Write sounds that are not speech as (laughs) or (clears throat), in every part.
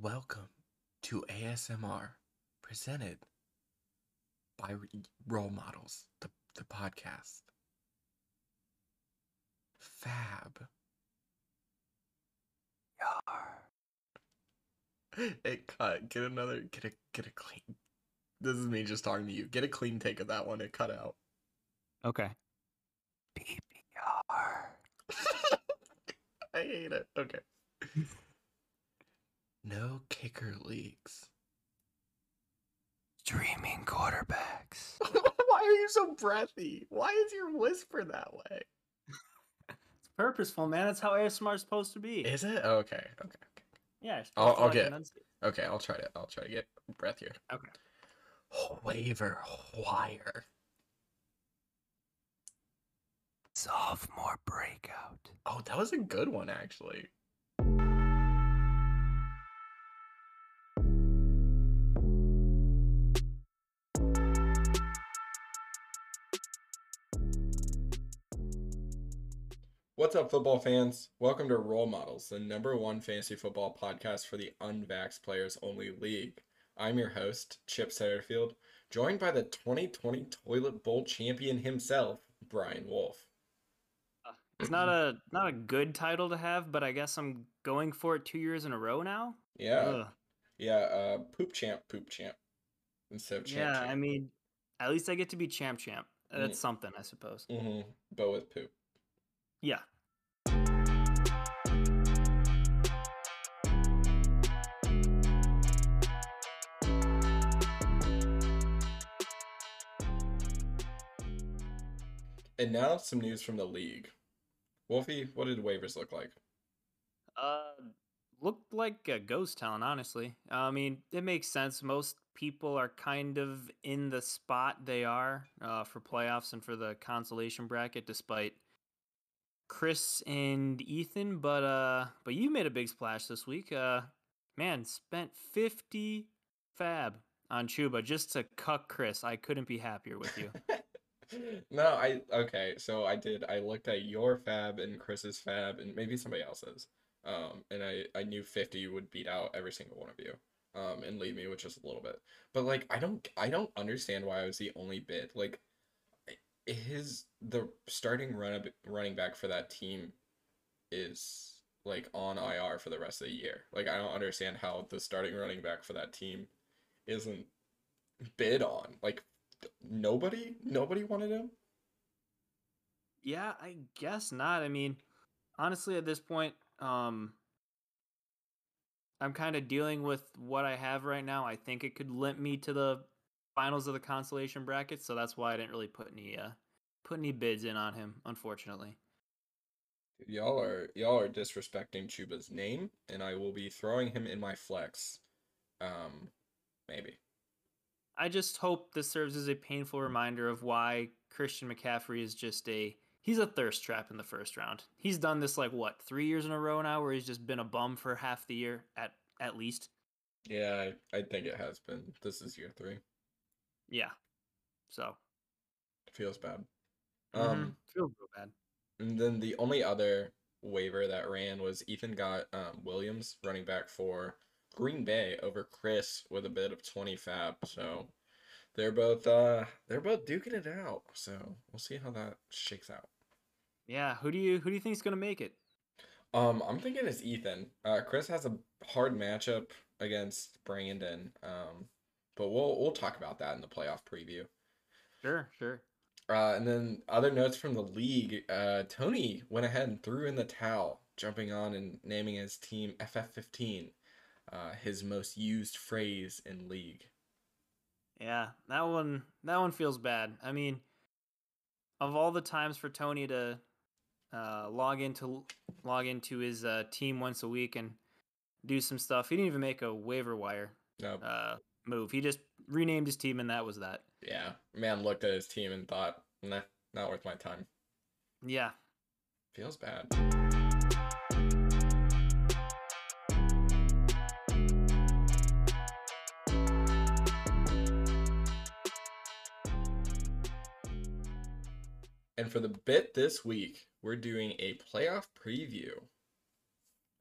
Welcome to ASMR presented by Role Models, the, the podcast. Fab. Yar. It cut. Get another. Get a get a clean. This is me just talking to you. Get a clean take of that one. It cut out. Okay. (laughs) I hate it. Okay. (laughs) no kicker leagues. Streaming quarterbacks. (laughs) Why are you so breathy? Why is your whisper that way? (laughs) It's purposeful, man. That's how ASMR is supposed to be. Is it? Oh, okay. Okay. Okay. yeah. I'll- I'll like, get- enunciate. Okay, I'll try to I'll try to get breath here. Okay. Waiver wire. Sophomore breakout. Oh, that was a good one actually. What's up, football fans? Welcome to Role Models, the number one fantasy football podcast for the Unvax players only league. I'm your host, Chip Satterfield, joined by the 2020 Toilet Bowl champion himself, Brian Wolf. It's not a not a good title to have, but I guess I'm going for it two years in a row now. Yeah, Ugh. yeah, uh, poop champ, poop champ, instead of champ Yeah, champ. I mean, at least I get to be champ champ. That's something, I suppose. hmm but with poop. Yeah. And now some news from the league. Wolfie, what did waivers look like? Uh, looked like a ghost town, honestly. I mean, it makes sense. Most people are kind of in the spot they are uh, for playoffs and for the consolation bracket, despite Chris and Ethan. But uh, but you made a big splash this week. Uh, man, spent fifty fab on Chuba just to cuck Chris. I couldn't be happier with you. (laughs) no, I okay. So I did. I looked at your fab and Chris's fab and maybe somebody else's. Um, and I I knew fifty would beat out every single one of you. Um, and leave me with just a little bit. But like, I don't I don't understand why I was the only bid. Like, his the starting run up, running back for that team is like on IR for the rest of the year. Like, I don't understand how the starting running back for that team isn't bid on. Like, nobody nobody wanted him. Yeah, I guess not. I mean, honestly, at this point, um, I'm kind of dealing with what I have right now. I think it could limp me to the finals of the consolation bracket, so that's why I didn't really put any uh put any bids in on him, unfortunately. Y'all are y'all are disrespecting Chuba's name, and I will be throwing him in my flex. Um, maybe. I just hope this serves as a painful reminder of why Christian McCaffrey is just a he's a thirst trap in the first round. He's done this like what, 3 years in a row now where he's just been a bum for half the year at at least. Yeah, I, I think it has been. This is year three. Yeah. So, Feels bad. mhm, Um, feels real bad. and then the only other waiver that ran was Ethan got um Williams running back for Green Bay over Chris with a bit of twenty fab. So they're both uh they're both duking it out. So we'll see how that shakes out. Yeah, who do you who do you think is gonna make it? Um, I'm thinking it's Ethan. Uh, Chris has a hard matchup against Brandon. Um, but we'll we'll talk about that in the playoff preview. Sure, sure. Uh, and then other notes from the league. Uh, Tony went ahead and threw in the towel, jumping on and naming his team FF15, uh, his most used phrase in league. Yeah, that one that one feels bad. I mean, of all the times for Tony to uh, log into log into his uh, team once a week and do some stuff, he didn't even make a waiver wire No, uh, move. He just renamed his team, and that was that. yeah, man looked at his team and thought, nah, not worth my time. Yeah, Feels bad. And for the bit this week, we're doing a playoff preview.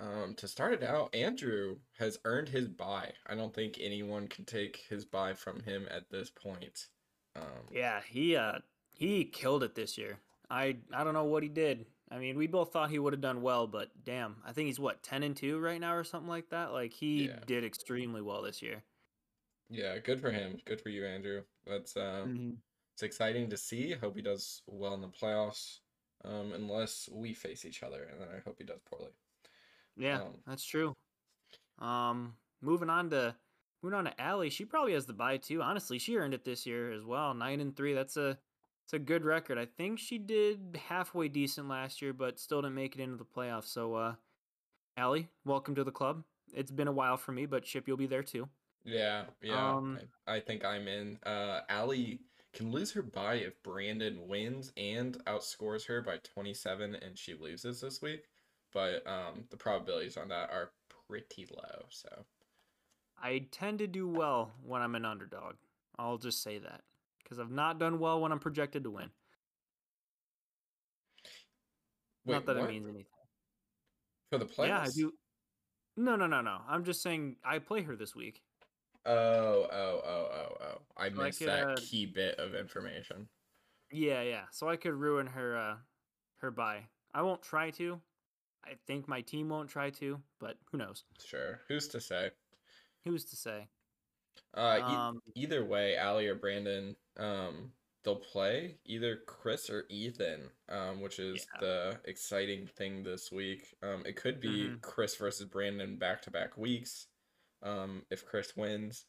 Um, to start it out, Andrew has earned his bye. I don't think anyone can take his bye from him at this point. Um, Yeah, he uh he killed it this year. I I don't know what he did. I mean, we both thought he would have done well, but damn, I think he's what ten and two right now or something like that. Like he Yeah. did extremely well this year. yeah, good for him. Good for you, Andrew. That's um, it's exciting to see. Hope he does well in the playoffs. Um, unless we face each other, and then I hope he does poorly. Yeah, Um, that's true. Um, moving on to moving on to Allie, she probably has the bye too. Honestly, she earned it this year as well. Nine and three. That's a it's a good record. I think she did halfway decent last year, but still didn't make it into the playoffs. So, uh, Allie, welcome to the club. It's been a while for me, but Chip, you'll be there too. Yeah, yeah. Um, I, I think I'm in. Uh, Allie can lose her bye if Brandon wins and outscores her by 27 and she loses this week. But um, the probabilities on that are pretty low. So I tend to do well when I'm an underdog. I'll just say that because I've not done well when I'm projected to win. wait, not that what? it means anything. For the playoffs? Yeah, I do. No, no, no, no. I'm just saying I play her this week. Oh, oh, oh, oh, oh. I So I missed could, that uh, key bit of information. Yeah, yeah. So I could ruin her uh her bye. I won't try to. I think my team won't try to, but who knows? Sure. Who's to say? Who's to say? Uh, e- Um either way, Allie or Brandon, um, they'll play either Chris or Ethan, um, which is Yeah. the exciting thing this week. Um, it could be Mhm. Chris versus Brandon back to back weeks, um, if Chris wins.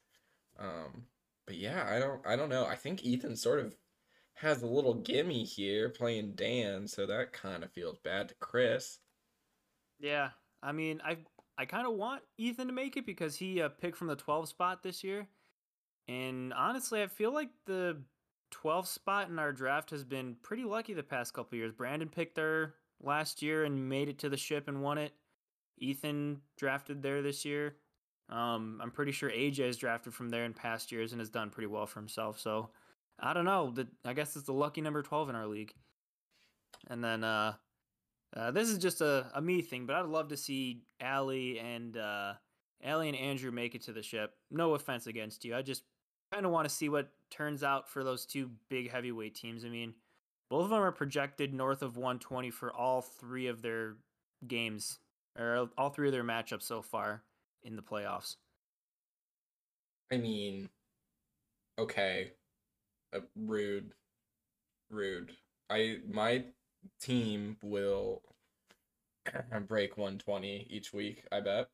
Um, but yeah, I don't, I don't know. I think Ethan sort of has a little gimme here playing Dan, so that kind of feels bad to Chris. Yeah. I mean, I I kind of want Ethan to make it because he uh, picked from the 12 spot this year. And honestly, I feel like the 12 spot in our draft has been pretty lucky the past couple years. Brandon picked there last year and made it to the ship and won it. Ethan drafted there this year. Um, I'm pretty sure AJ has drafted from there in past years and has done pretty well for himself. So I don't know. The, I guess it's the lucky number 12 in our league. And then uh, uh, this is just a, a me thing, but I'd love to see Allie and uh, Allie and Andrew make it to the ship. No offense against you. I just kind of want to see what turns out for those two big heavyweight teams. I mean, both of them are projected north of 120 for all three of their games, or all three of their matchups so far in the playoffs. I mean, okay, uh, rude, rude. I my team will (clears throat) break 120 each week. I bet.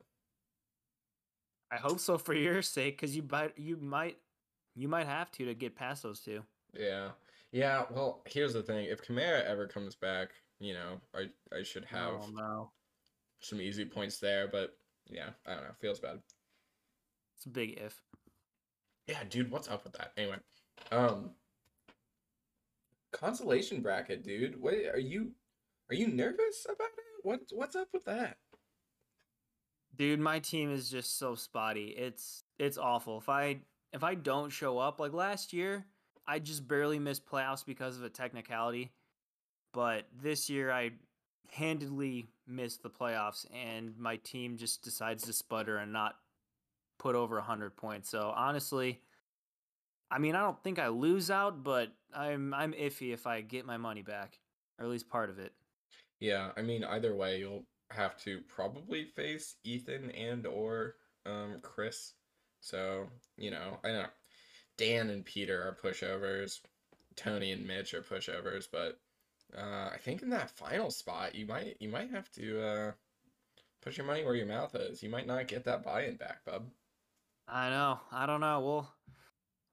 I hope so for your sake, because you might you might you might have to to get past those two. Yeah, yeah. Well, here's the thing: if Kamara ever comes back, you know, I I should have Oh no, some easy points there. But yeah, I don't know. Feels bad. it's a big if. Yeah, dude, what's up with that? Anyway, um, consolation bracket, dude. What are you? Are you nervous about it? What what's up with that? Dude, my team is just so spotty. It's it's awful. If I if I don't show up like last year, I just barely missed playoffs because of a technicality. But this year I handedly missed the playoffs and my team just decides to sputter and not put over 100 points. So honestly, I mean, I don't think I lose out, but I'm I'm iffy if I get my money back or at least part of it. Yeah, I mean, either way, you'll have to probably face Ethan and or um Chris. So, you know, I know Dan and Peter are pushovers, Tony and Mitch are pushovers, but uh I think in that final spot, you might you might have to uh put your money where your mouth is. You might not get that buy-in back, bub. I know. I don't know. We'll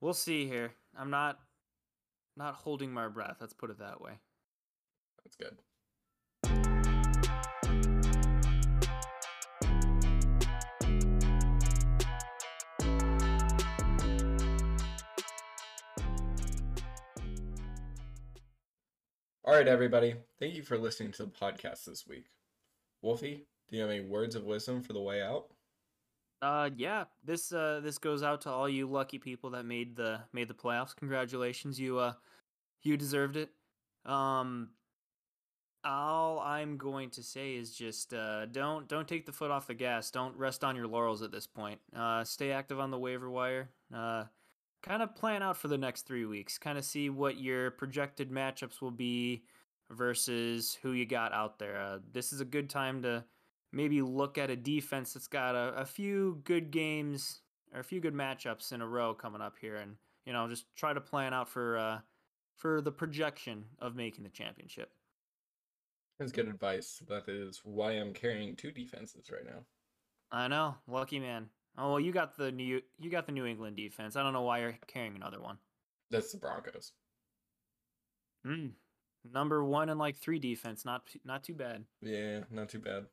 we'll see here. I'm not not holding my breath. Let's put it that way. That's good. All right, everybody. Thank you for listening to the podcast this week. Wolfie, do you have any words of wisdom for the way out? Uh yeah, this uh this goes out to all you lucky people that made the made the playoffs. Congratulations. You uh you deserved it. Um all I'm going to say is just uh, don't don't take the foot off the gas. Don't rest on your laurels at this point. Uh, stay active on the waiver wire. Uh, kind of plan out for the next three weeks. Kind of see what your projected matchups will be versus who you got out there. Uh, this is a good time to maybe look at a defense that's got a, a few good games or a few good matchups in a row coming up here, and you know just try to plan out for uh, for the projection of making the championship. That's good advice. That is why I'm carrying two defenses right now. I know, lucky man. Oh well, you got the new you got the New England defense. I don't know why you're carrying another one. That's the Broncos. Hmm. Number one and like three defense. Not not too bad. Yeah, not too bad.